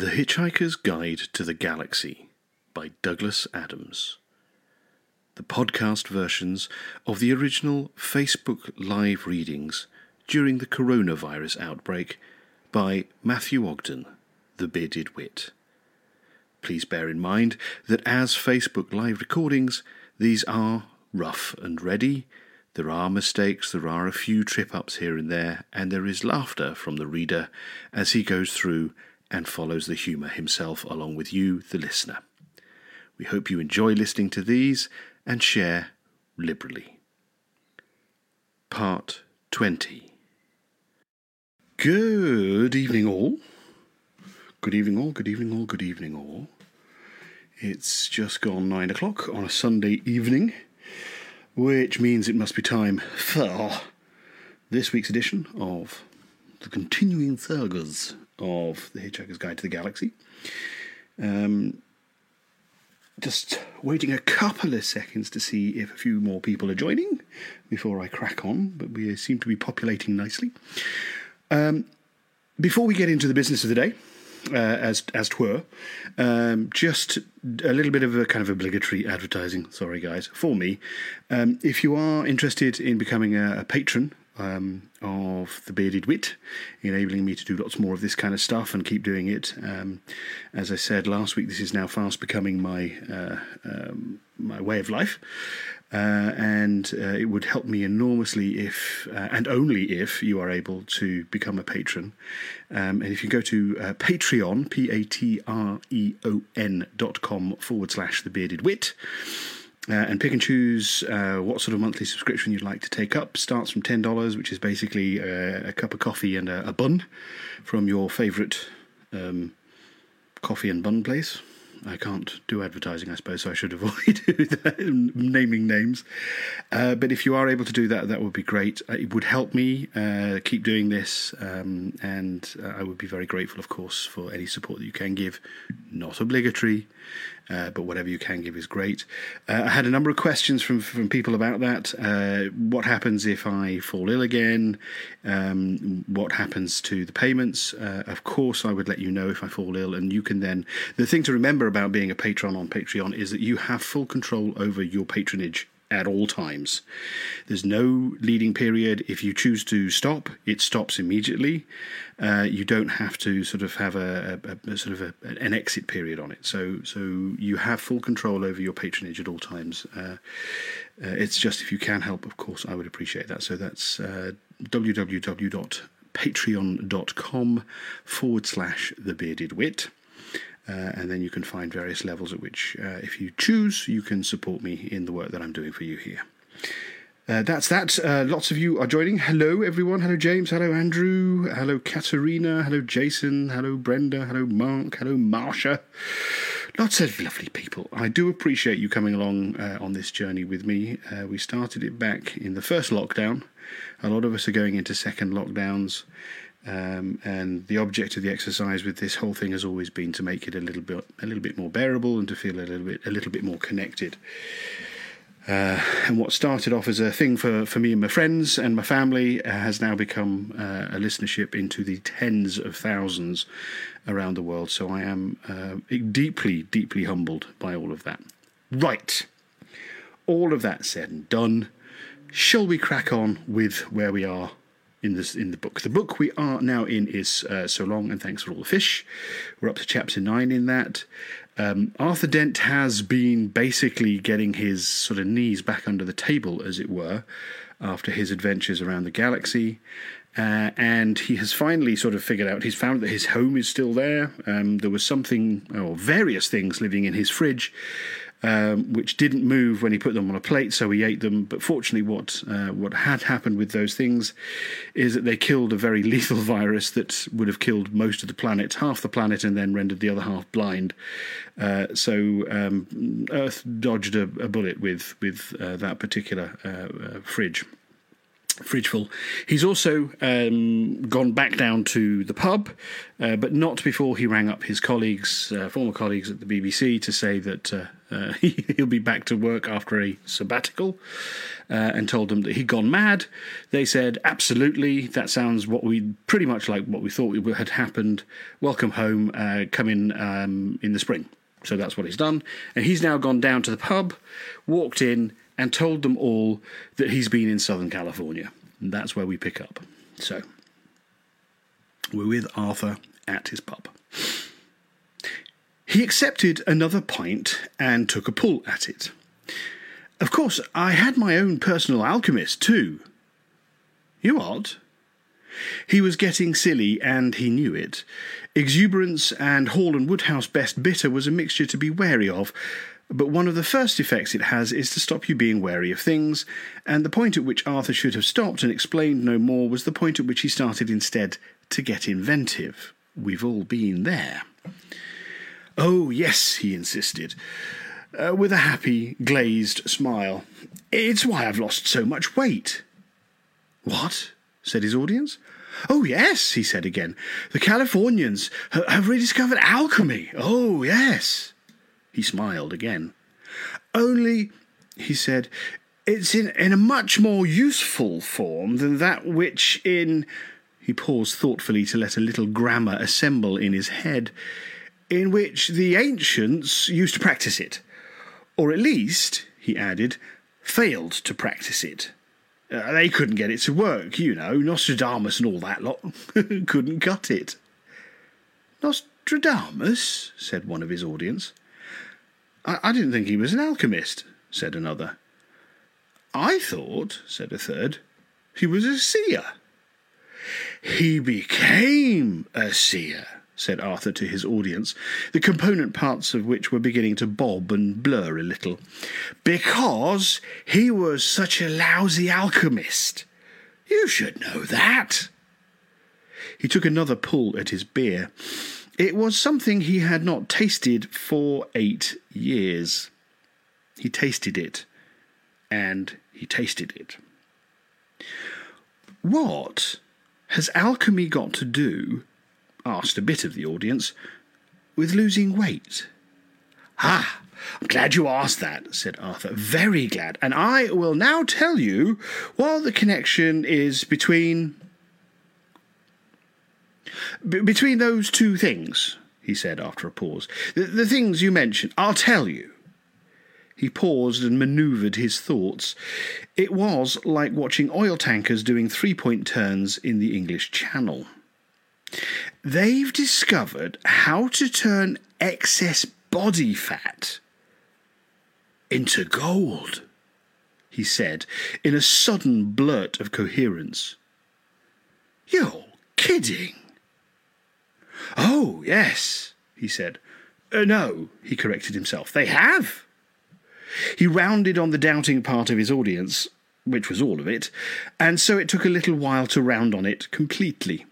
The Hitchhiker's Guide to the Galaxy by Douglas Adams. The podcast versions of the original Facebook Live readings during the coronavirus outbreak by Matthew Ogden, the Bearded Wit. Please bear in mind that as Facebook Live recordings, these are rough and ready. There are mistakes, there are a few trip ups here and there, and there is laughter from the reader as he goes through and follows the humour himself along with you, the listener. We hope you enjoy listening to these and share liberally. Part 20 Good evening, all. Good evening, all. Good evening, all. Good evening, all. It's just gone nine o'clock on a Sunday evening which means it must be time for this week's edition of the continuing sagas of The Hitchhiker's Guide to the Galaxy. Um, just waiting a couple of seconds to see if a few more people are joining before I crack on, but we seem to be populating nicely. Um, before we get into the business of the day, uh, as as twere. Um, just a little bit of a kind of obligatory advertising. Sorry, guys, for me. Um, if you are interested in becoming a, a patron um, of the Bearded Wit, enabling me to do lots more of this kind of stuff and keep doing it. Um, as I said last week, this is now fast becoming my uh, um, my way of life. Uh, and uh, it would help me enormously if, uh, and only if, you are able to become a patron. Um, and if you go to uh, Patreon, P A T R E O N dot com forward slash the bearded wit, uh, and pick and choose uh, what sort of monthly subscription you'd like to take up. Starts from $10, which is basically a cup of coffee and a, a bun from your favourite um, coffee and bun place. I can't do advertising, I suppose, so I should avoid naming names. Uh, but if you are able to do that, that would be great. Uh, it would help me uh, keep doing this, um, and uh, I would be very grateful, of course, for any support that you can give. Not obligatory, uh, but whatever you can give is great. Uh, I had a number of questions from from people about that. Uh, what happens if I fall ill again? Um, what happens to the payments? Uh, of course, I would let you know if I fall ill, and you can then. The thing to remember about being a patron on Patreon is that you have full control over your patronage at all times. There's no leading period. If you choose to stop, it stops immediately. Uh, you don't have to sort of have a, a, a sort of a, an exit period on it. So so you have full control over your patronage at all times. Uh, uh, it's just if you can help, of course, I would appreciate that. So that's uh, www.patreon.com forward slash the bearded wit. Uh, and then you can find various levels at which, uh, if you choose, you can support me in the work that I'm doing for you here. Uh, that's that. Uh, lots of you are joining. Hello, everyone. Hello, James. Hello, Andrew. Hello, Katerina. Hello, Jason. Hello, Brenda. Hello, Mark. Hello, Marsha. Lots of lovely people. I do appreciate you coming along uh, on this journey with me. We started it back in the first lockdown. A lot of us are going into second lockdowns. Um, and the object of the exercise with this whole thing has always been to make it a little bit a little bit more bearable and to feel a little bit a little bit more connected. Uh, and what started off as a thing for, for me and my friends and my family uh, has now become uh, a listenership into the tens of thousands around the world. So I am uh, deeply, deeply humbled by all of that. Right. All of that said and done, shall we crack on with where we are in this in the book. The book we are now in is uh, So Long and Thanks for All the Fish. We're up to chapter nine in that. Um, Arthur Dent has been basically getting his sort of knees back under the table, as it were, after his adventures around the galaxy. Uh, and he has finally sort of figured out, he's found that his home is still there. Um, there was something, or various things living in his fridge um, which didn't move when he put them on a plate, so he ate them. But fortunately, what uh, what had happened with those things is that they killed a very lethal virus that would have killed most of the planet, half the planet, and then rendered the other half blind. Uh, so um, Earth dodged a, a, bullet with with uh, that particular uh, uh, fridge fridge. He's also um, gone back down to the pub, uh, but not before he rang up his colleagues, uh, former colleagues at the BBC, to say that uh, Uh, he'll be back to work after a sabbatical, uh, and told them that he'd gone mad. They said, "Absolutely, that sounds what we pretty much like what we thought had happened. Welcome home. Uh, come in um, in the spring." So that's what he's done, and he's now gone down to the pub, walked in, and told them all that he's been in Southern California. And that's where we pick up. So we're with Arthur at his pub. He accepted another pint and took a pull at it. Of course, I had my own personal alchemist too. You what? He was getting silly, and he knew it. Exuberance and Hall and Woodhouse Best Bitter was a mixture to be wary of, but one of the first effects it has is to stop you being wary of things, and the point at which Arthur should have stopped and explained no more was the point at which he started instead to get inventive. We've all been there. Oh, yes, he insisted, uh, with a happy, glazed smile. It's why I've lost so much weight. What? said his audience. Oh, yes, he said again. The Californians have rediscovered alchemy. Oh, yes. He smiled again. Only, he said, it's in, in a much more useful form than that which in. He paused thoughtfully to let a little grammar assemble in his head in which the ancients used to practice it, or at least, he added, failed to practice it. Uh, they couldn't get it to work, you know. Nostradamus and all that lot couldn't cut it. Nostradamus? said one of his audience. I, I didn't think he was an alchemist, said another. I thought, said a third, he was a seer. He became a seer said Arthur to his audience, the component parts of which were beginning to bob and blur a little. Because he was such a lousy alchemist. You should know that. He took another pull at his beer. It was something he had not tasted for eight years. He tasted it, and he tasted it. What has alchemy got to do asked a bit of the audience, with losing weight. Ah, I'm glad you asked that, said Arthur. Very glad. And I will now tell you what the connection is between. B- between those two things, he said after a pause. The, the things you mentioned, I'll tell you. He paused and manoeuvred his thoughts. It was like watching oil tankers doing three point turns in the English Channel. They've discovered how to turn excess body fat into gold, he said in a sudden blurt of coherence. You're kidding. Oh, yes, he said. Uh, no, he corrected himself. They have. He rounded on the doubting part of his audience, which was all of it, and so it took a little while to round on it completely.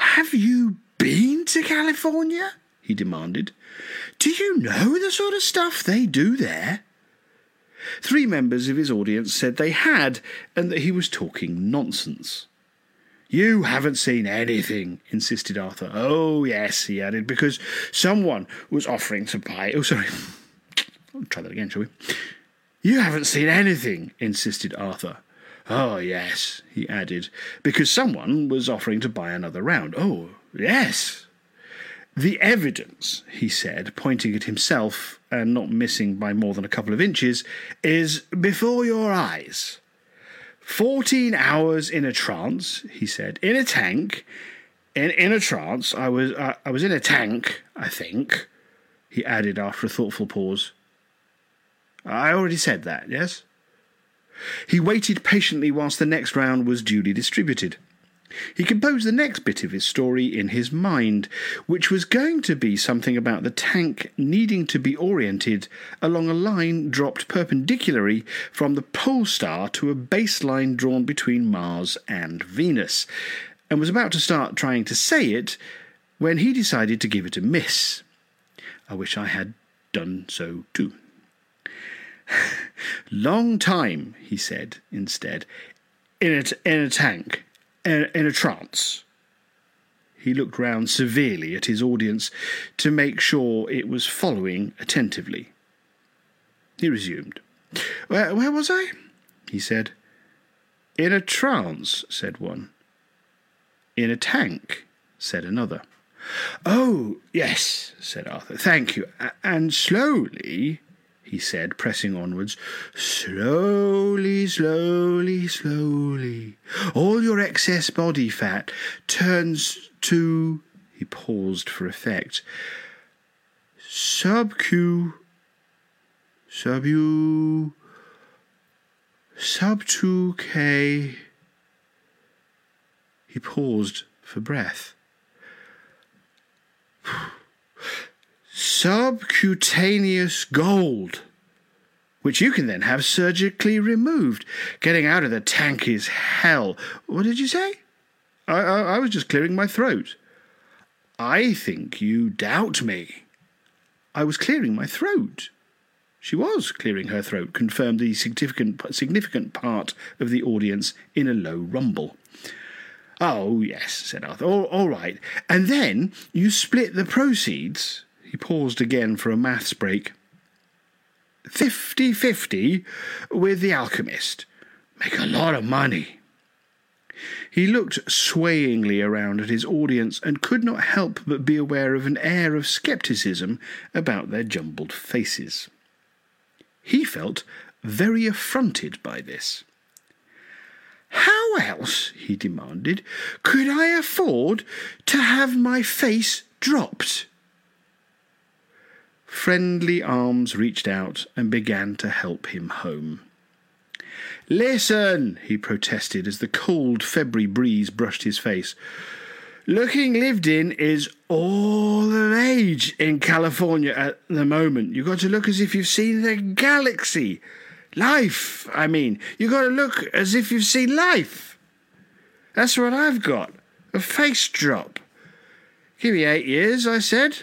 Have you been to California? he demanded. Do you know the sort of stuff they do there? Three members of his audience said they had, and that he was talking nonsense. You haven't seen anything, insisted Arthur. Oh, yes, he added, because someone was offering to buy. Oh, sorry. I'll try that again, shall we? You haven't seen anything, insisted Arthur. Oh, yes, he added, because someone was offering to buy another round. Oh, yes. The evidence, he said, pointing at himself and not missing by more than a couple of inches, is before your eyes. Fourteen hours in a trance, he said, in a tank. In, in a trance, I was uh, I was in a tank, I think, he added after a thoughtful pause. I already said that, yes? He waited patiently whilst the next round was duly distributed. He composed the next bit of his story in his mind, which was going to be something about the tank needing to be oriented along a line dropped perpendicularly from the pole star to a baseline drawn between Mars and Venus, and was about to start trying to say it when he decided to give it a miss. I wish I had done so too. Long time, he said instead, in a, in a tank, in, in a trance. He looked round severely at his audience to make sure it was following attentively. He resumed. Where, where was I? he said. In a trance, said one. In a tank, said another. Oh, yes, said Arthur. Thank you. And slowly, he said, pressing onwards, slowly, slowly, slowly, all your excess body fat turns to. He paused for effect. Sub Q. Sub U. Sub 2K. He paused for breath. Subcutaneous gold, which you can then have surgically removed. Getting out of the tank is hell. What did you say? I, I, I was just clearing my throat. I think you doubt me. I was clearing my throat. She was clearing her throat, confirmed the significant, significant part of the audience in a low rumble. Oh, yes, said Arthur. All, all right. And then you split the proceeds. He paused again for a maths break. Fifty fifty with the alchemist. Make a lot of money. He looked swayingly around at his audience and could not help but be aware of an air of scepticism about their jumbled faces. He felt very affronted by this. How else, he demanded, could I afford to have my face dropped? Friendly arms reached out and began to help him home. Listen, he protested as the cold February breeze brushed his face. Looking lived in is all the rage in California at the moment. You've got to look as if you've seen the galaxy. Life, I mean. You've got to look as if you've seen life. That's what I've got. A face drop. Give me eight years, I said.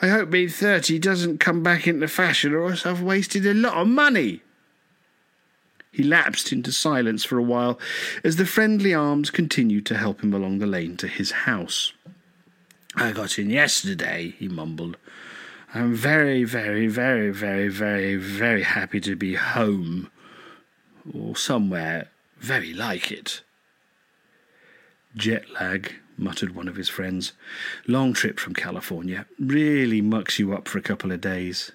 I hope being 30 doesn't come back into fashion or else I've wasted a lot of money. He lapsed into silence for a while as the friendly arms continued to help him along the lane to his house. I got in yesterday, he mumbled. I'm very, very, very, very, very, very happy to be home. Or somewhere very like it. Jet lag, muttered one of his friends. Long trip from California. Really mucks you up for a couple of days.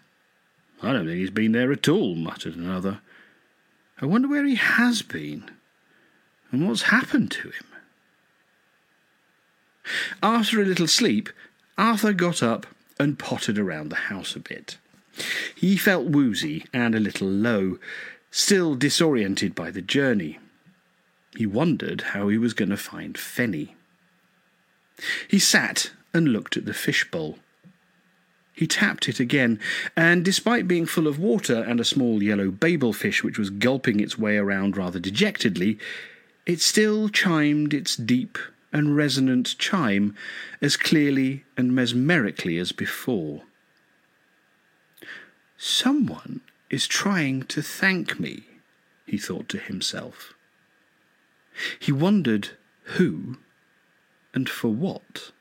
I don't think he's been there at all, muttered another. I wonder where he has been and what's happened to him. After a little sleep, Arthur got up and pottered around the house a bit. He felt woozy and a little low, still disoriented by the journey. He wondered how he was going to find Fenny. He sat and looked at the fishbowl. He tapped it again, and despite being full of water and a small yellow babel fish which was gulping its way around rather dejectedly, it still chimed its deep and resonant chime as clearly and mesmerically as before. Someone is trying to thank me, he thought to himself. He wondered who and for what.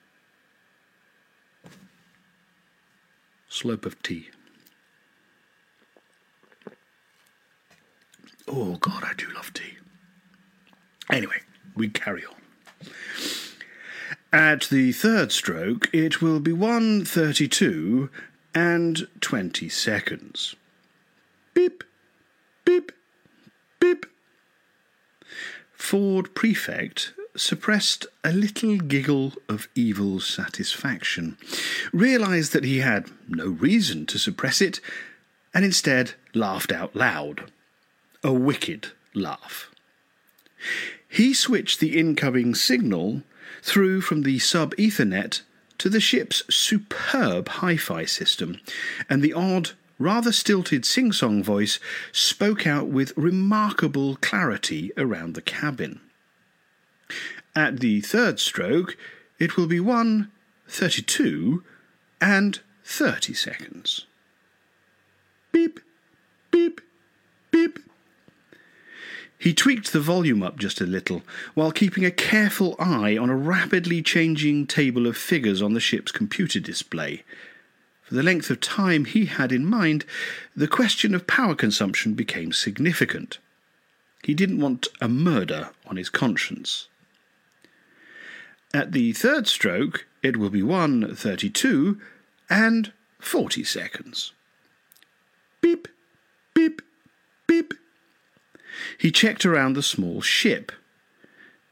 slope of tea. Oh God, I do love tea. Anyway, we carry on. At the third stroke, it will be 132 and 20 seconds. Beep, beep, beep. Ford Prefect suppressed a little giggle of evil satisfaction, realized that he had no reason to suppress it, and instead laughed out loud. A wicked laugh. He switched the incoming signal through from the sub Ethernet to the ship's superb hi fi system, and the odd, rather stilted sing song voice spoke out with remarkable clarity around the cabin. At the third stroke, it will be 1, 32, and 30 seconds. Beep, beep, beep. He tweaked the volume up just a little, while keeping a careful eye on a rapidly changing table of figures on the ship's computer display. For the length of time he had in mind, the question of power consumption became significant. He didn't want a murder on his conscience. At the third stroke, it will be 1.32 and 40 seconds. Beep, beep, beep. He checked around the small ship.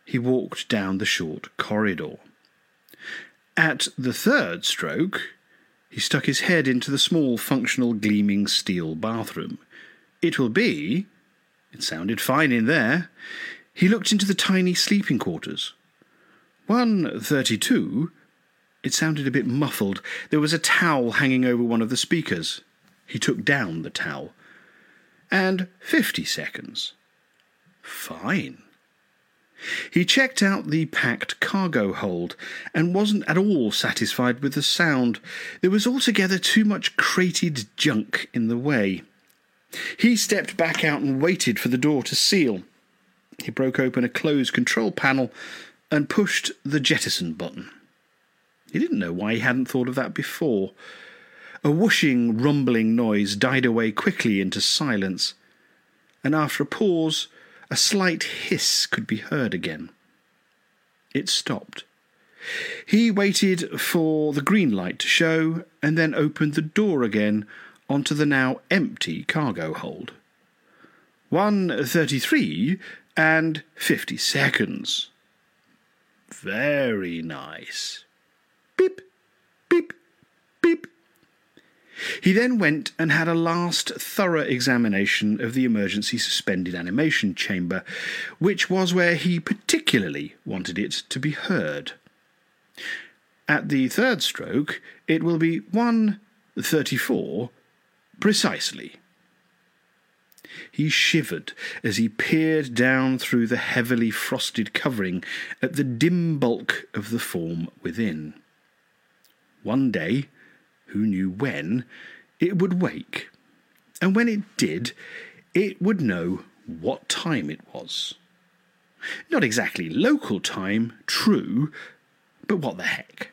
He walked down the short corridor. At the third stroke, he stuck his head into the small, functional, gleaming steel bathroom. It will be. It sounded fine in there. He looked into the tiny sleeping quarters. 132. It sounded a bit muffled. There was a towel hanging over one of the speakers. He took down the towel. And 50 seconds. Fine. He checked out the packed cargo hold and wasn't at all satisfied with the sound. There was altogether too much crated junk in the way. He stepped back out and waited for the door to seal. He broke open a closed control panel and pushed the jettison button. He didn't know why he hadn't thought of that before. A whooshing, rumbling noise died away quickly into silence, and after a pause, a slight hiss could be heard again. It stopped. He waited for the green light to show and then opened the door again onto the now empty cargo hold. 133 and 50 seconds. Very nice. Beep, beep, beep. He then went and had a last thorough examination of the emergency suspended animation chamber, which was where he particularly wanted it to be heard. At the third stroke, it will be 134 precisely. He shivered as he peered down through the heavily frosted covering at the dim bulk of the form within. One day, who knew when, it would wake, and when it did, it would know what time it was. Not exactly local time, true, but what the heck.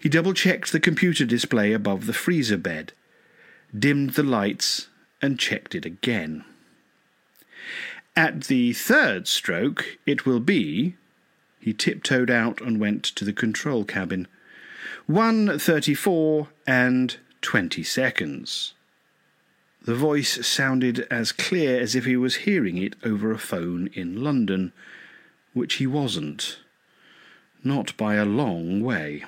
He double checked the computer display above the freezer bed, dimmed the lights, and checked it again. At the third stroke, it will be. He tiptoed out and went to the control cabin. 134 and 20 seconds. The voice sounded as clear as if he was hearing it over a phone in London, which he wasn't. Not by a long way.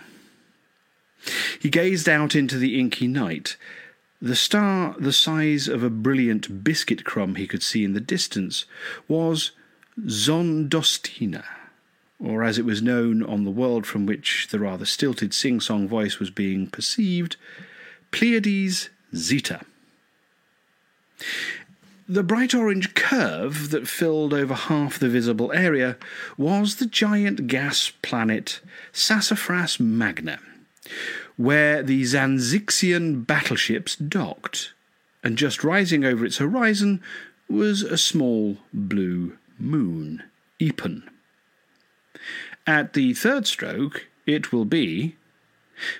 He gazed out into the inky night. The star, the size of a brilliant biscuit crumb he could see in the distance, was Zondostina or as it was known on the world from which the rather stilted sing song voice was being perceived, Pleiades Zeta. The bright orange curve that filled over half the visible area was the giant gas planet Sesefras Magna, where the Xaxisian battleships docked, and just rising over its horizon was a small blue moon, Epun. At the third stroke, it will be.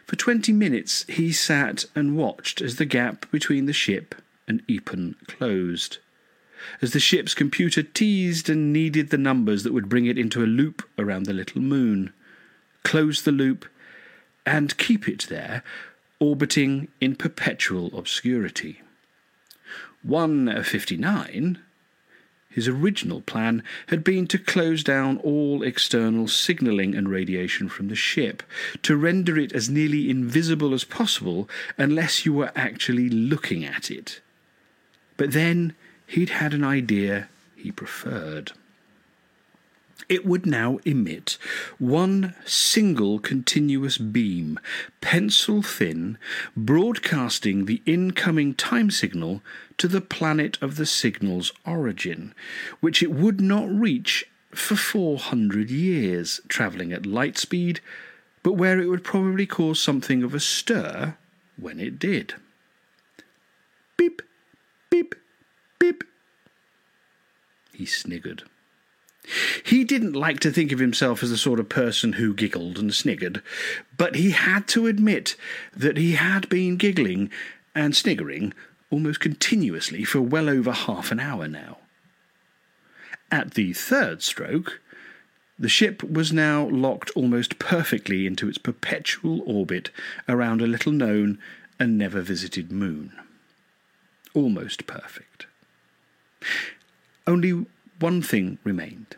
For twenty minutes he sat and watched as the gap between the ship and Epun closed. As the ship's computer teased and kneaded the numbers that would bring it into a loop around the little moon, close the loop, and keep it there, orbiting in perpetual obscurity. 159 his original plan had been to close down all external signalling and radiation from the ship, to render it as nearly invisible as possible unless you were actually looking at it. But then he'd had an idea he preferred it would now emit one single continuous beam, pencil thin, broadcasting the incoming time signal to the planet of the signal's origin, which it would not reach for 400 years, travelling at light speed, but where it would probably cause something of a stir when it did. Beep, beep, beep. he sniggered. He didn't like to think of himself as the sort of person who giggled and sniggered, but he had to admit that he had been giggling and sniggering almost continuously for well over half an hour now. At the third stroke, the ship was now locked almost perfectly into its perpetual orbit around a little known and never visited moon. Almost perfect. Only one thing remained.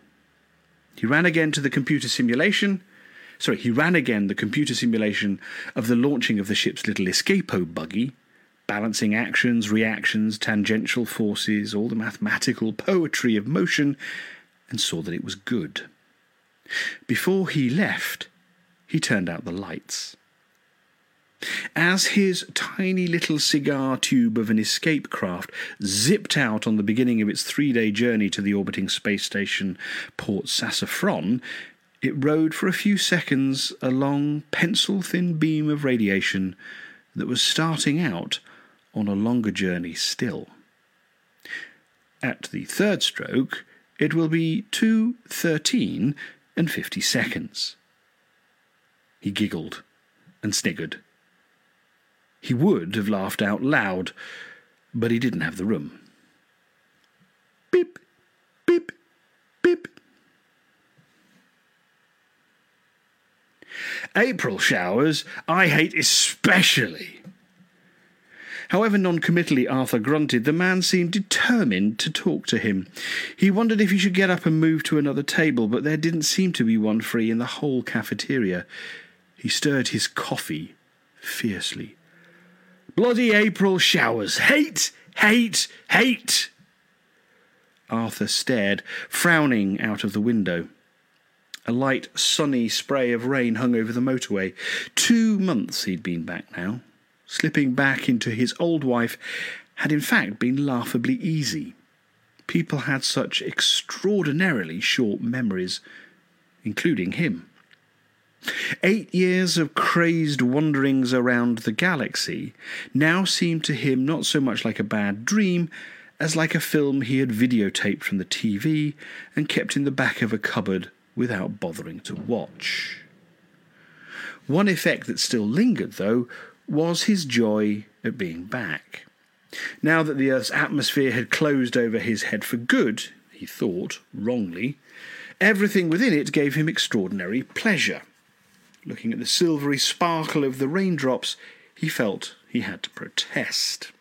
He ran again to the computer simulation. Sorry, he ran again the computer simulation of the launching of the ship's little escapo buggy, balancing actions, reactions, tangential forces, all the mathematical poetry of motion, and saw that it was good. Before he left, he turned out the lights. As his tiny little cigar tube of an escape craft zipped out on the beginning of its three day journey to the orbiting space station Port Sesefron, it rode for a few seconds a long, pencil thin beam of radiation that was starting out on a longer journey still. At the third stroke, it will be 2.13 and 50 seconds. He giggled and sniggered. He would have laughed out loud, but he didn't have the room. Beep, beep, beep. April showers I hate especially. However non committally Arthur grunted, the man seemed determined to talk to him. He wondered if he should get up and move to another table, but there didn't seem to be one free in the whole cafeteria. He stirred his coffee fiercely. Bloody April showers. Hate, hate, hate. Arthur stared, frowning out of the window. A light, sunny spray of rain hung over the motorway. Two months he'd been back now. Slipping back into his old wife had in fact been laughably easy. People had such extraordinarily short memories, including him. Eight years of crazed wanderings around the galaxy now seemed to him not so much like a bad dream as like a film he had videotaped from the TV and kept in the back of a cupboard without bothering to watch. One effect that still lingered, though, was his joy at being back. Now that the Earth's atmosphere had closed over his head for good, he thought, wrongly, everything within it gave him extraordinary pleasure. Looking at the silvery sparkle of the raindrops, he felt he had to protest.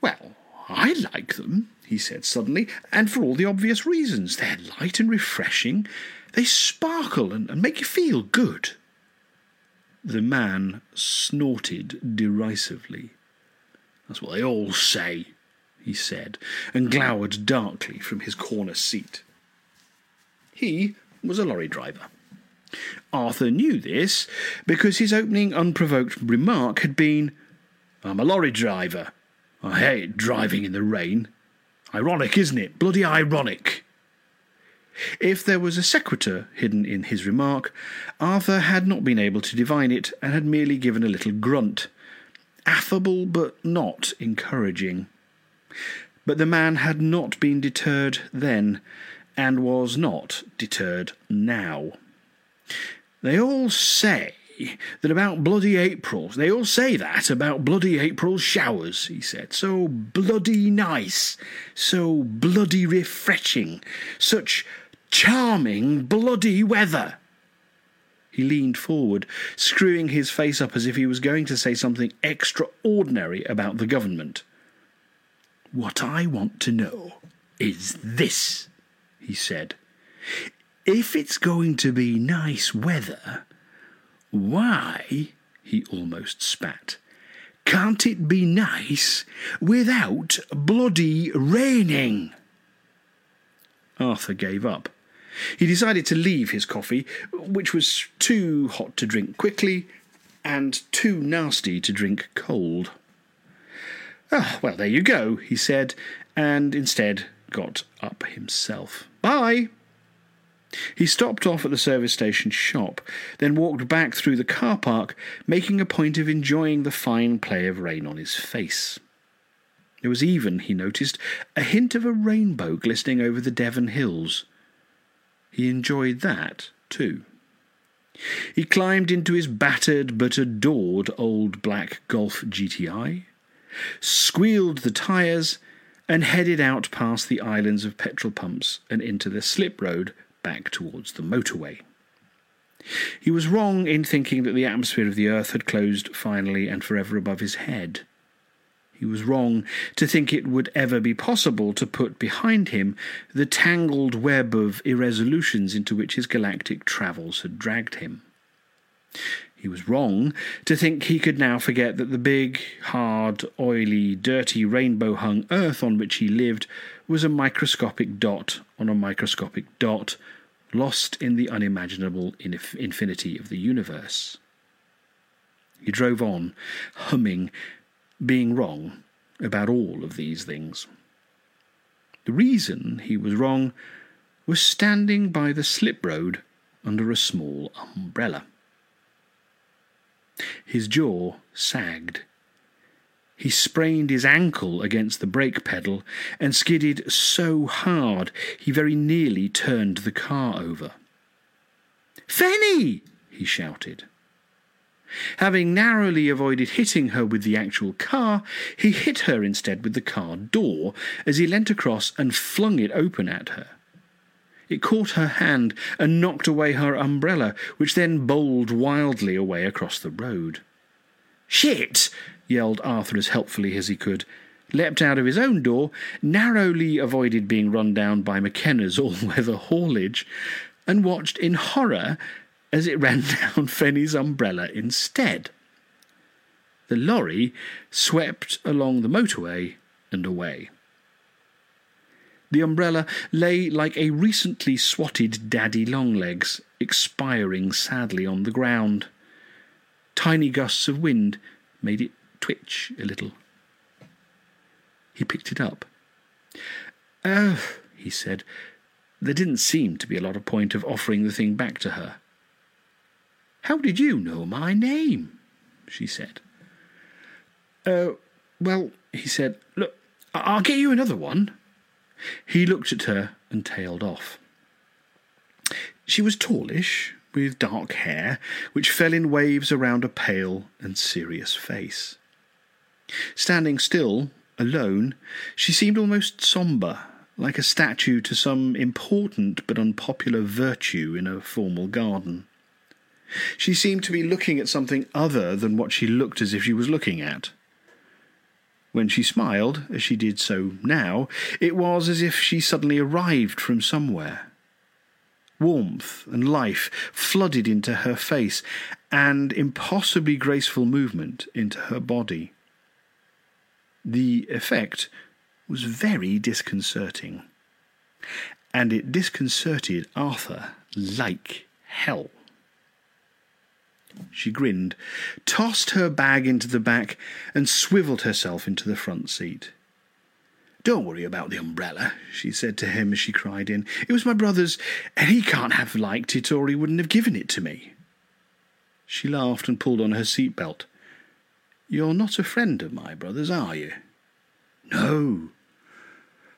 Well, I like them, he said suddenly, and for all the obvious reasons. They're light and refreshing. They sparkle and, and make you feel good. The man snorted derisively. That's what they all say, he said, and glowered darkly from his corner seat. He was a lorry driver. Arthur knew this because his opening unprovoked remark had been, I'm a lorry driver. I hate driving in the rain. Ironic, isn't it? Bloody ironic. If there was a sequitur hidden in his remark, Arthur had not been able to divine it and had merely given a little grunt. Affable but not encouraging. But the man had not been deterred then, and was not deterred now. They all say that about bloody Aprils. They all say that about bloody April showers, he said. So bloody nice, so bloody refreshing, such charming bloody weather. He leaned forward, screwing his face up as if he was going to say something extraordinary about the government. What I want to know is this, he said if it's going to be nice weather, why, he almost spat, can't it be nice without bloody raining? Arthur gave up. He decided to leave his coffee, which was too hot to drink quickly and too nasty to drink cold. Ah, well, there you go, he said, and instead got up himself. Bye! He stopped off at the service station shop, then walked back through the car park, making a point of enjoying the fine play of rain on his face. There was even, he noticed, a hint of a rainbow glistening over the Devon hills. He enjoyed that, too. He climbed into his battered but adored old black Golf GTI, squealed the tyres, and headed out past the islands of petrol pumps and into the slip road back towards the motorway. He was wrong in thinking that the atmosphere of the earth had closed finally and forever above his head. He was wrong to think it would ever be possible to put behind him the tangled web of irresolutions into which his galactic travels had dragged him. He was wrong to think he could now forget that the big, hard, oily, dirty, rainbow hung earth on which he lived was a microscopic dot on a microscopic dot, lost in the unimaginable infinity of the universe. He drove on, humming being wrong about all of these things. The reason he was wrong was standing by the slip road under a small umbrella. His jaw sagged. He sprained his ankle against the brake pedal and skidded so hard he very nearly turned the car over. Fenny! he shouted. Having narrowly avoided hitting her with the actual car, he hit her instead with the car door as he leant across and flung it open at her. It caught her hand and knocked away her umbrella, which then bowled wildly away across the road. Shit! Yelled Arthur as helpfully as he could, leapt out of his own door, narrowly avoided being run down by McKenna's all weather haulage, and watched in horror as it ran down Fenny's umbrella instead. The lorry swept along the motorway and away. The umbrella lay like a recently swatted daddy longlegs, expiring sadly on the ground. Tiny gusts of wind made it twitch a little. He picked it up. Oh, he said, there didn't seem to be a lot of point of offering the thing back to her. How did you know my name? she said. Oh, well, he said, look, I'll get you another one. He looked at her and tailed off. She was tallish, with dark hair, which fell in waves around a pale and serious face. Standing still, alone, she seemed almost sombre, like a statue to some important but unpopular virtue in a formal garden. She seemed to be looking at something other than what she looked as if she was looking at. When she smiled, as she did so now, it was as if she suddenly arrived from somewhere. Warmth and life flooded into her face, and impossibly graceful movement into her body. The effect was very disconcerting, and it disconcerted Arthur like hell. She grinned, tossed her bag into the back, and swivelled herself into the front seat. Don't worry about the umbrella, she said to him as she cried in. It was my brother's, and he can't have liked it, or he wouldn't have given it to me. She laughed and pulled on her seat belt. You're not a friend of my brother's, are you? No.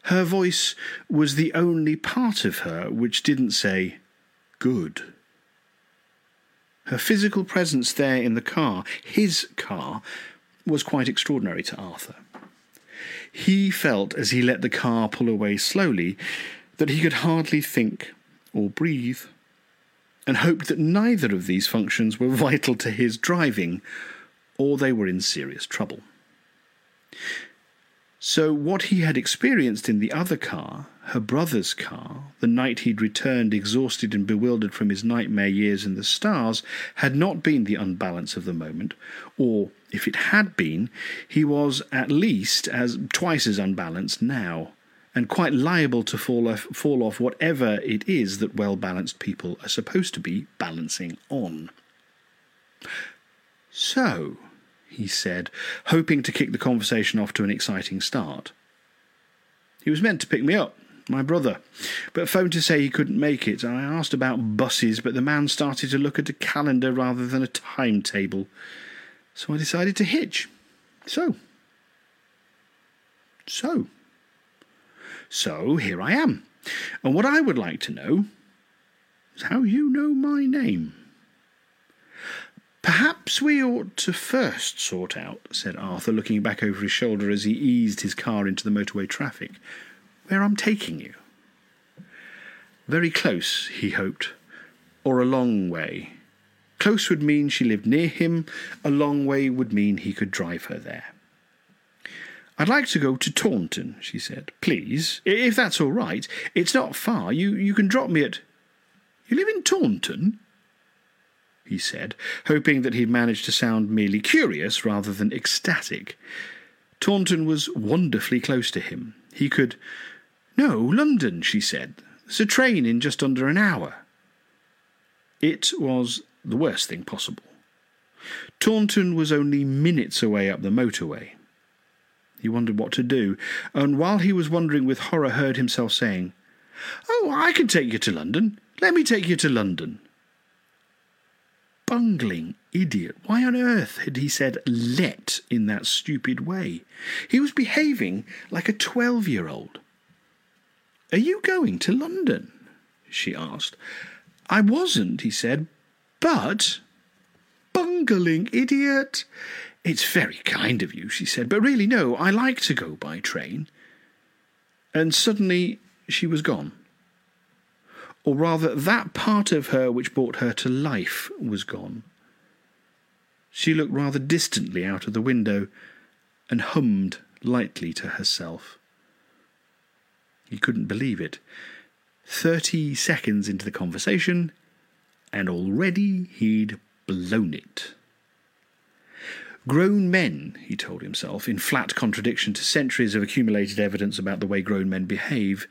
Her voice was the only part of her which didn't say, Good. Her physical presence there in the car, his car, was quite extraordinary to Arthur. He felt, as he let the car pull away slowly, that he could hardly think or breathe, and hoped that neither of these functions were vital to his driving, or they were in serious trouble. So, what he had experienced in the other car, her brother's car, the night he'd returned exhausted and bewildered from his nightmare years in the stars, had not been the unbalance of the moment, or, if it had been, he was at least as twice as unbalanced now, and quite liable to fall off, fall off whatever it is that well balanced people are supposed to be balancing on. So, he said, hoping to kick the conversation off to an exciting start. He was meant to pick me up, my brother, but phoned to say he couldn't make it. I asked about buses, but the man started to look at a calendar rather than a timetable. So I decided to hitch. So, So. So here I am. And what I would like to know is how you know my name. Perhaps we ought to first sort out, said Arthur, looking back over his shoulder as he eased his car into the motorway traffic, where I'm taking you. Very close, he hoped, or a long way. Close would mean she lived near him, a long way would mean he could drive her there. I'd like to go to Taunton, she said. Please, if that's all right. It's not far. You, you can drop me at. You live in Taunton? He said, hoping that he'd managed to sound merely curious rather than ecstatic. Taunton was wonderfully close to him. He could. No, London, she said. There's a train in just under an hour. It was the worst thing possible. Taunton was only minutes away up the motorway. He wondered what to do, and while he was wondering with horror, heard himself saying, Oh, I can take you to London. Let me take you to London. Bungling idiot. Why on earth had he said let in that stupid way? He was behaving like a twelve year old. Are you going to London? she asked. I wasn't, he said, but. Bungling idiot! It's very kind of you, she said, but really, no, I like to go by train. And suddenly she was gone. Or rather, that part of her which brought her to life was gone. She looked rather distantly out of the window and hummed lightly to herself. He couldn't believe it. Thirty seconds into the conversation, and already he'd blown it. Grown men, he told himself, in flat contradiction to centuries of accumulated evidence about the way grown men behave,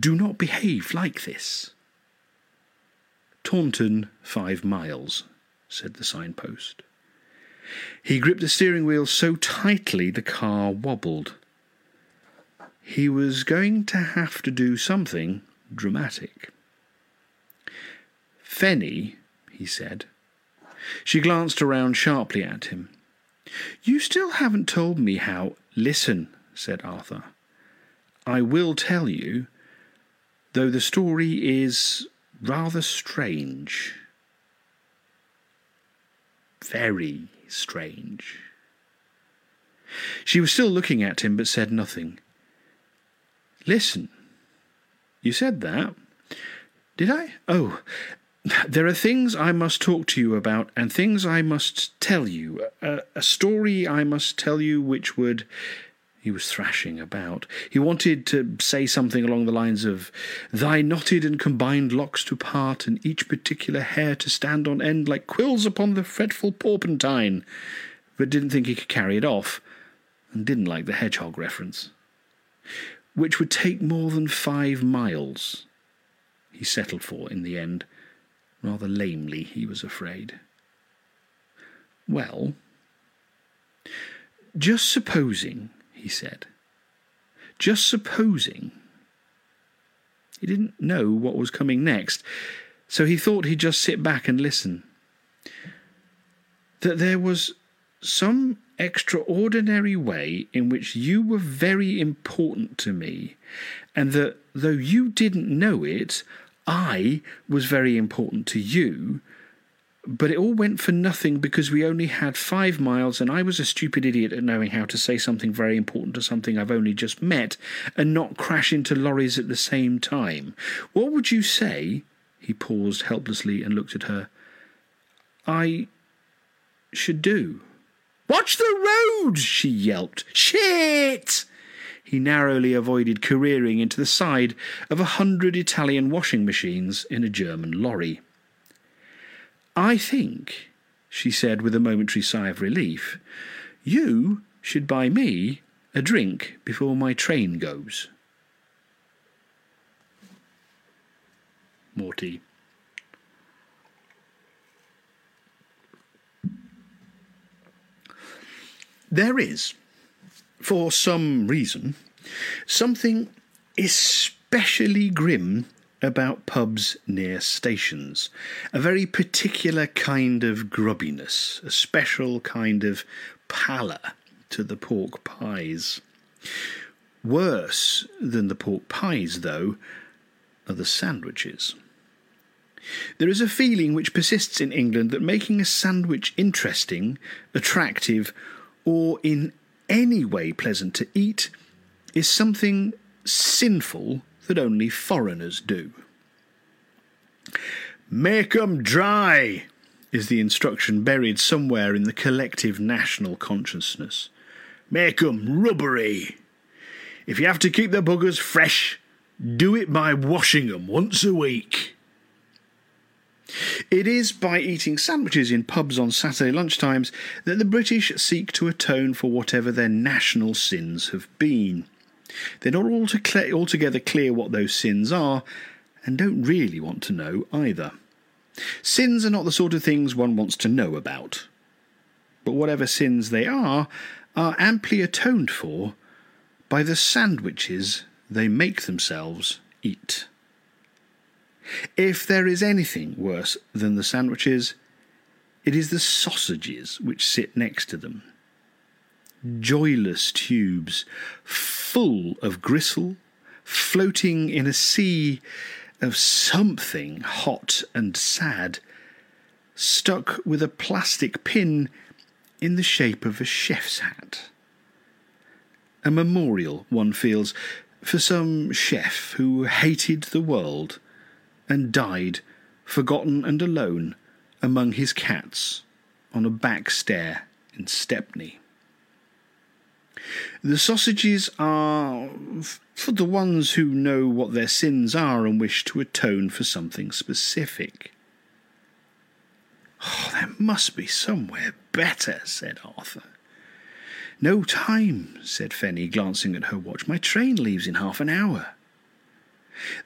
do not behave like this. Taunton, five miles, said the signpost. He gripped the steering wheel so tightly the car wobbled. He was going to have to do something dramatic. Fenny, he said. She glanced around sharply at him. You still haven't told me how. Listen, said Arthur. I will tell you, though the story is rather strange. Very strange. She was still looking at him, but said nothing. Listen, you said that? Did I? Oh, there are things I must talk to you about, and things I must tell you. A, a, story I must tell you which would. He was thrashing about. He wanted to say something along the lines of, Thy knotted and combined locks to part, and each particular hair to stand on end like quills upon the fretful porpentine, but didn't think he could carry it off, and didn't like the hedgehog reference. Which would take more than five miles, he settled for in the end rather lamely, he was afraid. Well, just supposing, he said, just supposing. He didn't know what was coming next, so he thought he'd just sit back and listen. That there was some extraordinary way in which you were very important to me, and that though you didn't know it, I was very important to you, but it all went for nothing because we only had five miles and I was a stupid idiot at knowing how to say something very important to something I've only just met and not crash into lorries at the same time. What would you say? He paused helplessly and looked at her. I should do. Watch the road! she yelped. Shit! he narrowly avoided careering into the side of a hundred Italian washing machines in a German lorry. I think, she said with a momentary sigh of relief, you should buy me a drink before my train goes. Morty. There is for some reason, something especially grim about pubs near stations. A very particular kind of grubbiness, a special kind of pallor to the pork pies. Worse than the pork pies, though, are the sandwiches. There is a feeling which persists in England that making a sandwich interesting, attractive, or in any way pleasant to eat is something sinful that only foreigners do. Make 'em dry is the instruction buried somewhere in the collective national consciousness. Make 'em rubbery. If you have to keep the buggers fresh, do it by washing 'em once a week. It is by eating sandwiches in pubs on Saturday lunchtimes that the British seek to atone for whatever their national sins have been. They're not altogether clear what those sins are, and don't really want to know either. Sins are not the sort of things one wants to know about. But whatever sins they are, are amply atoned for by the sandwiches they make themselves eat. If there is anything worse than the sandwiches, it is the sausages which sit next to them. Joyless tubes, full of gristle, floating in a sea of something hot and sad, stuck with a plastic pin in the shape of a chef's hat. A memorial, one feels, for some chef who hated the world and died, forgotten and alone, among his cats on a back stair in Stepney. The sausages are for the ones who know what their sins are and wish to atone for something specific. Oh, there must be somewhere better, said Arthur. No time, said Fenny, glancing at her watch. My train leaves in half an hour.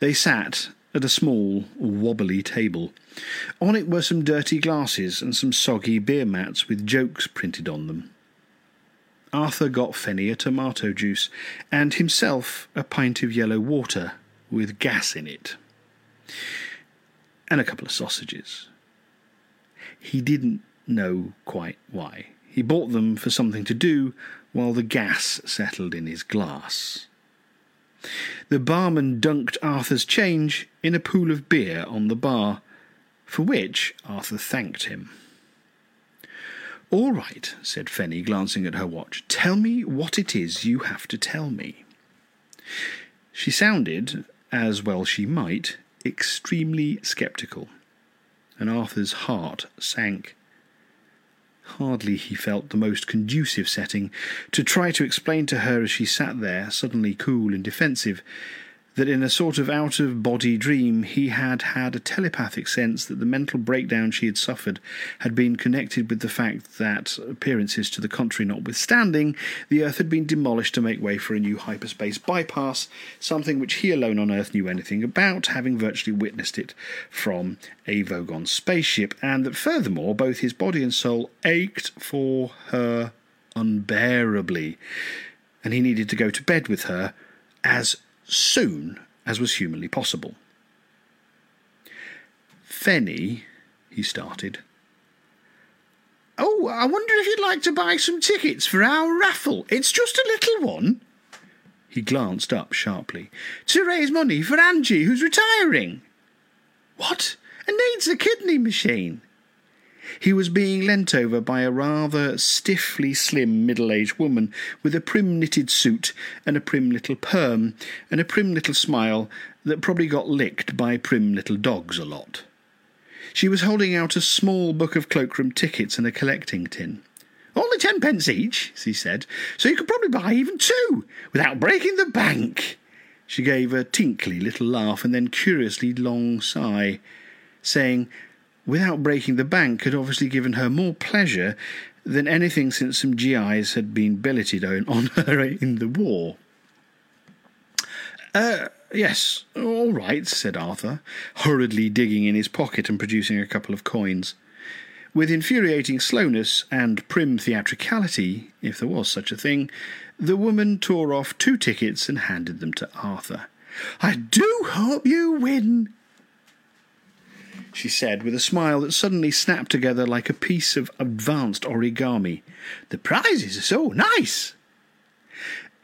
They sat at a small, wobbly table. On it were some dirty glasses and some soggy beer mats with jokes printed on them. Arthur got Fenny a tomato juice, and himself a pint of yellow water with gas in it, and a couple of sausages. He didn't know quite why. He bought them for something to do while the gas settled in his glass. The barman dunked Arthur's change in a pool of beer on the bar, for which Arthur thanked him. All right, said Fenny, glancing at her watch. Tell me what it is you have to tell me. She sounded, as well she might, extremely sceptical, and Arthur's heart sank. Hardly, he felt, the most conducive setting to try to explain to her as she sat there, suddenly cool and defensive, that in a sort of out of body dream he had had a telepathic sense that the mental breakdown she had suffered had been connected with the fact that, appearances to the contrary notwithstanding, the Earth had been demolished to make way for a new hyperspace bypass, something which he alone on Earth knew anything about, having virtually witnessed it from a Vogon spaceship, and that furthermore both his body and soul ached for her unbearably, and he needed to go to bed with her as soon as was humanly possible. Fenny, he started. Oh, I wonder if you'd like to buy some tickets for our raffle. It's just a little one. He glanced up sharply. To raise money for Angie, who's retiring. What? And needs a kidney machine. He was being leant over by a rather stiffly slim middle aged woman with a prim knitted suit and a prim little perm and a prim little smile that probably got licked by prim little dogs a lot. She was holding out a small book of cloakroom tickets and a collecting tin. Only tenpence each, she said, so you could probably buy even two without breaking the bank. She gave a tinkly little laugh and then curiously long sigh, saying, without breaking the bank, had obviously given her more pleasure than anything since some GIs had been billeted on her in the war. Uh, yes, all right, said Arthur, hurriedly digging in his pocket and producing a couple of coins. With infuriating slowness and prim theatricality, if there was such a thing, the woman tore off two tickets and handed them to Arthur. I do hope you win, she said, with a smile that suddenly snapped together like a piece of advanced origami. The prizes are so nice.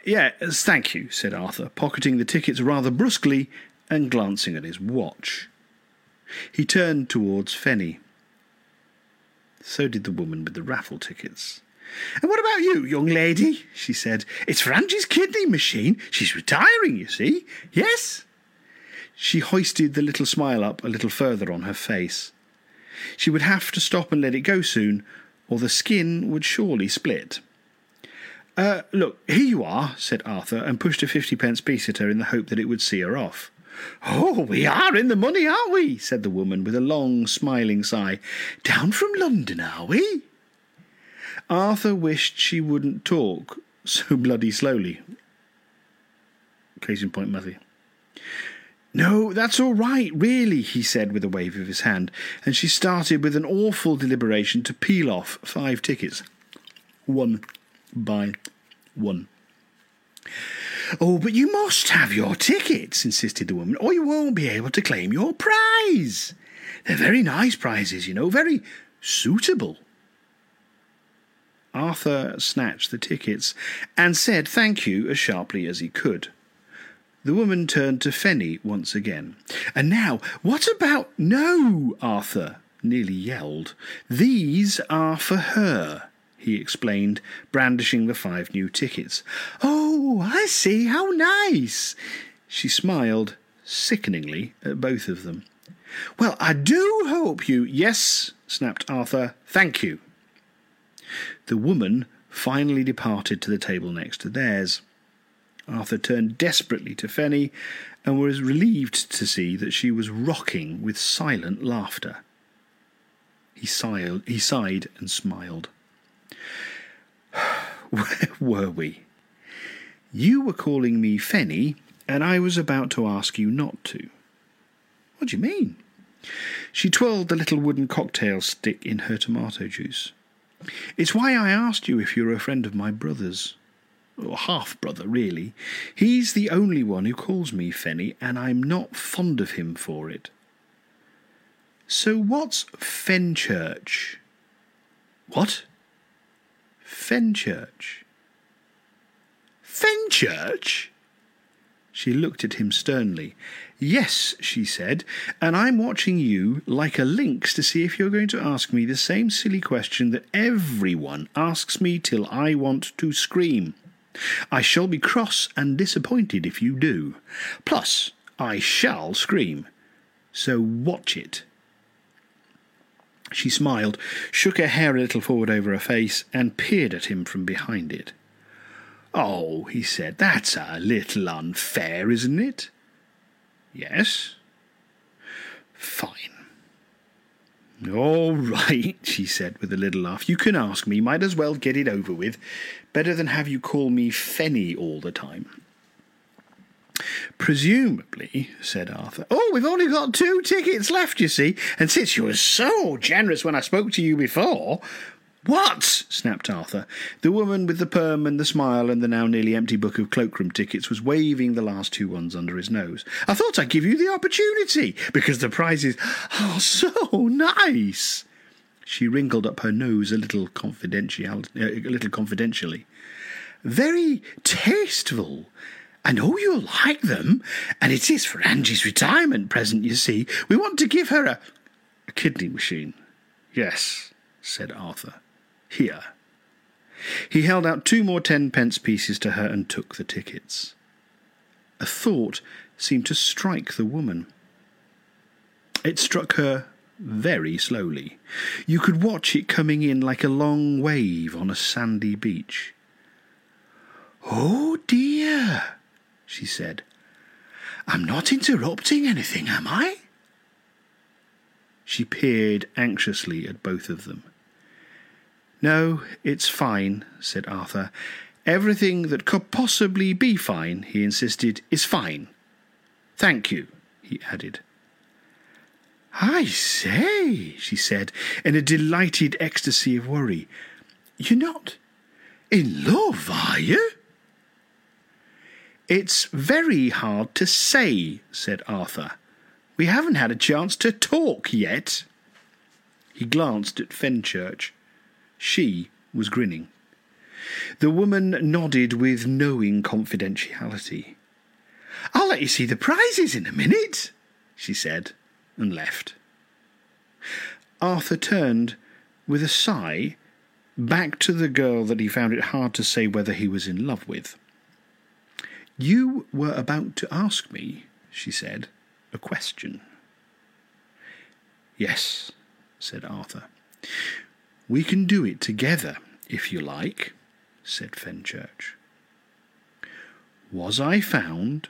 Yes, thank you, said Arthur, pocketing the tickets rather brusquely and glancing at his watch. He turned towards Fenny. So did the woman with the raffle tickets. And what about you, young lady? she said. It's for Angie's kidney machine. She's retiring, you see. Yes? She hoisted the little smile up a little further on her face. She would have to stop and let it go soon, or the skin would surely split. Uh, look, here you are, said Arthur, and pushed a fifty pence piece at her in the hope that it would see her off. Oh, we are in the money, aren't we? said the woman with a long, smiling sigh. Down from London, are we? Arthur wished she wouldn't talk so bloody slowly. Case in point, Matthew. No, that's all right, really, he said with a wave of his hand, and she started with an awful deliberation to peel off five tickets. One by one. Oh, but you must have your tickets, insisted the woman, or you won't be able to claim your prize. They're very nice prizes, you know, very suitable. Arthur snatched the tickets and said thank you as sharply as he could. The woman turned to Fenny once again. And now, what about. No, Arthur nearly yelled. These are for her, he explained, brandishing the five new tickets. Oh, I see, how nice! She smiled sickeningly at both of them. Well, I do hope you. Yes, snapped Arthur. Thank you. The woman finally departed to the table next to theirs. Arthur turned desperately to Fenny and was relieved to see that she was rocking with silent laughter. He sighed, he sighed and smiled. Where were we? You were calling me Fenny, and I was about to ask you not to. What do you mean? She twirled the little wooden cocktail stick in her tomato juice. It's why I asked you if you're a friend of my brother's or half brother, really. He's the only one who calls me Fenny, and I'm not fond of him for it. So what's Fenchurch? What? Fenchurch. Fenchurch? She looked at him sternly. Yes, she said, and I'm watching you like a lynx to see if you're going to ask me the same silly question that everyone asks me till I want to scream. I shall be cross and disappointed if you do. Plus, I shall scream. So watch it. She smiled, shook her hair a little forward over her face, and peered at him from behind it. Oh, he said, that's a little unfair, isn't it? Yes. Fine. All right, she said with a little laugh. You can ask me. Might as well get it over with. Better than have you call me Fenny all the time. Presumably, said Arthur. Oh, we've only got two tickets left, you see, and since you were so generous when I spoke to you before, what? snapped Arthur. The woman with the perm and the smile and the now nearly empty book of cloakroom tickets was waving the last two ones under his nose. I thought I'd give you the opportunity, because the prizes are so nice. She wrinkled up her nose a little confidential, uh, a little confidentially. Very tasteful. I know you'll like them, and it is for Angie's retirement present, you see. We want to give her a, a kidney machine. Yes, said Arthur. Here. He held out two more tenpence pieces to her and took the tickets. A thought seemed to strike the woman. It struck her very slowly. You could watch it coming in like a long wave on a sandy beach. Oh dear, she said. I'm not interrupting anything, am I? She peered anxiously at both of them. No, it's fine, said Arthur. Everything that could possibly be fine, he insisted, is fine. Thank you, he added. I say, she said, in a delighted ecstasy of worry. You're not in love, are you? It's very hard to say, said Arthur. We haven't had a chance to talk yet. He glanced at Fenchurch. She was grinning. The woman nodded with knowing confidentiality. I'll let you see the prizes in a minute, she said, and left. Arthur turned with a sigh back to the girl that he found it hard to say whether he was in love with. You were about to ask me, she said, a question. Yes, said Arthur. We can do it together, if you like, said Fenchurch. Was I found?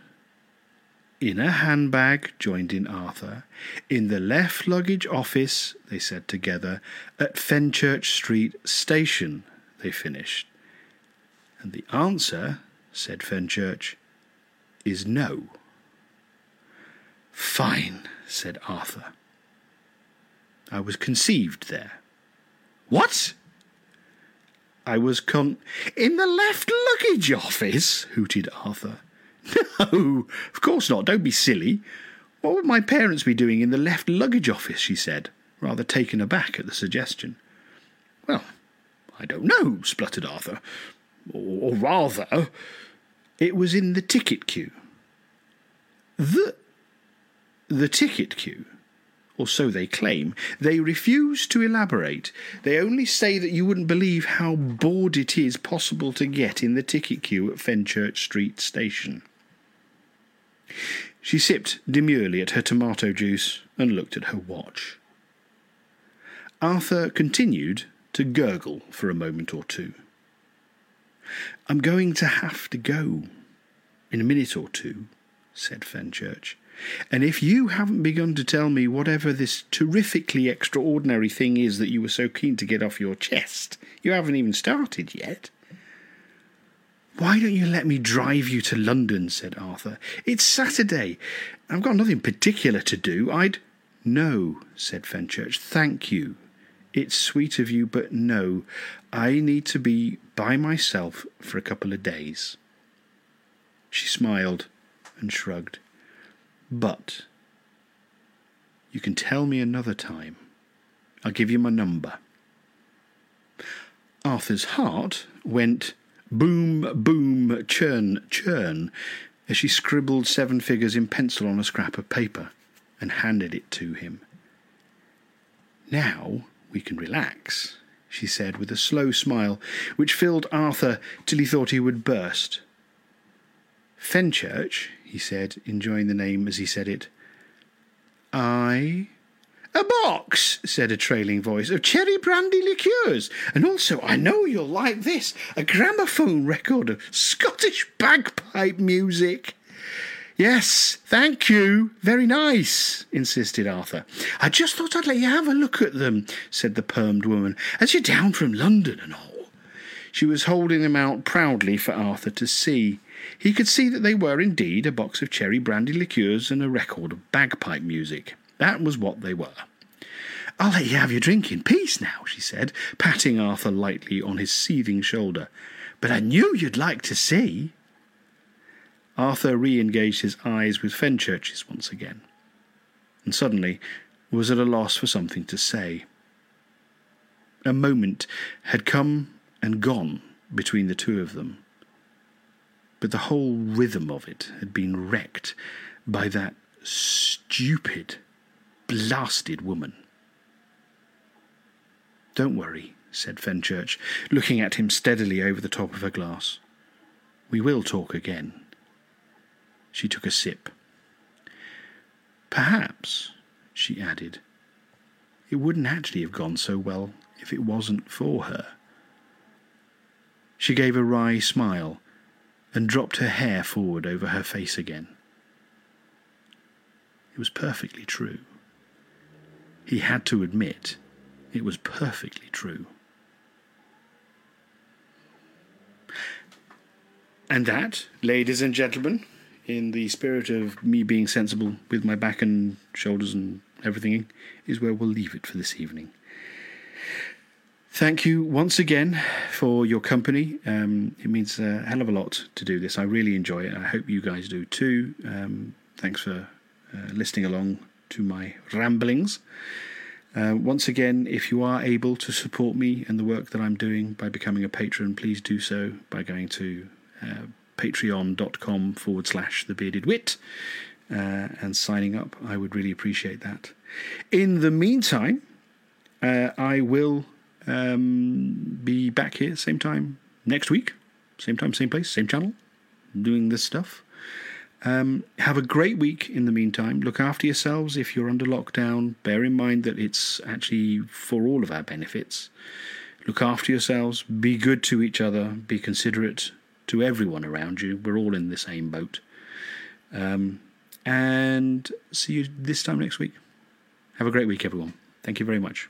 In a handbag, joined in Arthur. In the left luggage office, they said together. At Fenchurch Street Station, they finished. And the answer, said Fenchurch, is no. Fine, said Arthur. I was conceived there. What? I was con. In the left luggage office? hooted Arthur. No, of course not. Don't be silly. What would my parents be doing in the left luggage office? she said, rather taken aback at the suggestion. Well, I don't know, spluttered Arthur. Or, or rather, it was in the ticket queue. The. the ticket queue? or so they claim. They refuse to elaborate. They only say that you wouldn't believe how bored it is possible to get in the ticket queue at Fenchurch Street Station. She sipped demurely at her tomato juice and looked at her watch. Arthur continued to gurgle for a moment or two. I'm going to have to go in a minute or two, said Fenchurch. And if you haven't begun to tell me whatever this terrifically extraordinary thing is that you were so keen to get off your chest, you haven't even started yet. Why don't you let me drive you to London? said Arthur. It's Saturday. I've got nothing particular to do. I'd. No, said Fenchurch. Thank you. It's sweet of you, but no. I need to be by myself for a couple of days. She smiled and shrugged. But you can tell me another time. I'll give you my number. Arthur's heart went boom, boom, churn, churn as she scribbled seven figures in pencil on a scrap of paper and handed it to him. Now we can relax, she said with a slow smile which filled Arthur till he thought he would burst. Fenchurch, he said, enjoying the name as he said it. I. A box, said a trailing voice, of cherry brandy liqueurs. And also, I know you'll like this a gramophone record of Scottish bagpipe music. Yes, thank you. Very nice, insisted Arthur. I just thought I'd let you have a look at them, said the permed woman, as you're down from London and all. She was holding them out proudly for Arthur to see. He could see that they were indeed a box of cherry brandy liqueurs and a record of bagpipe music. That was what they were. I'll let you have your drink in peace now, she said, patting Arthur lightly on his seething shoulder. But I knew you'd like to see. Arthur re engaged his eyes with Fenchurch's once again, and suddenly was at a loss for something to say. A moment had come and gone between the two of them but the whole rhythm of it had been wrecked by that stupid, blasted woman. Don't worry, said Fenchurch, looking at him steadily over the top of her glass. We will talk again. She took a sip. Perhaps, she added, it wouldn't actually have gone so well if it wasn't for her. She gave a wry smile and dropped her hair forward over her face again. It was perfectly true. He had to admit it was perfectly true. And that, ladies and gentlemen, in the spirit of me being sensible with my back and shoulders and everything, is where we'll leave it for this evening. Thank you once again for your company. Um, it means a hell of a lot to do this. I really enjoy it. I hope you guys do too. Um, thanks for uh, listening along to my ramblings. Uh, once again, if you are able to support me and the work that I'm doing by becoming a patron, please do so by going to uh, patreon.com forward slash the bearded wit uh, and signing up. I would really appreciate that. In the meantime, uh, I will um, be back here same time next week, same time, same place, same channel, doing this stuff. Um, have a great week in the meantime. Look after yourselves if you're under lockdown. Bear in mind that it's actually for all of our benefits. Look after yourselves. Be good to each other. Be considerate to everyone around you. We're all in the same boat. Um, and see you this time next week. Have a great week, everyone. Thank you very much.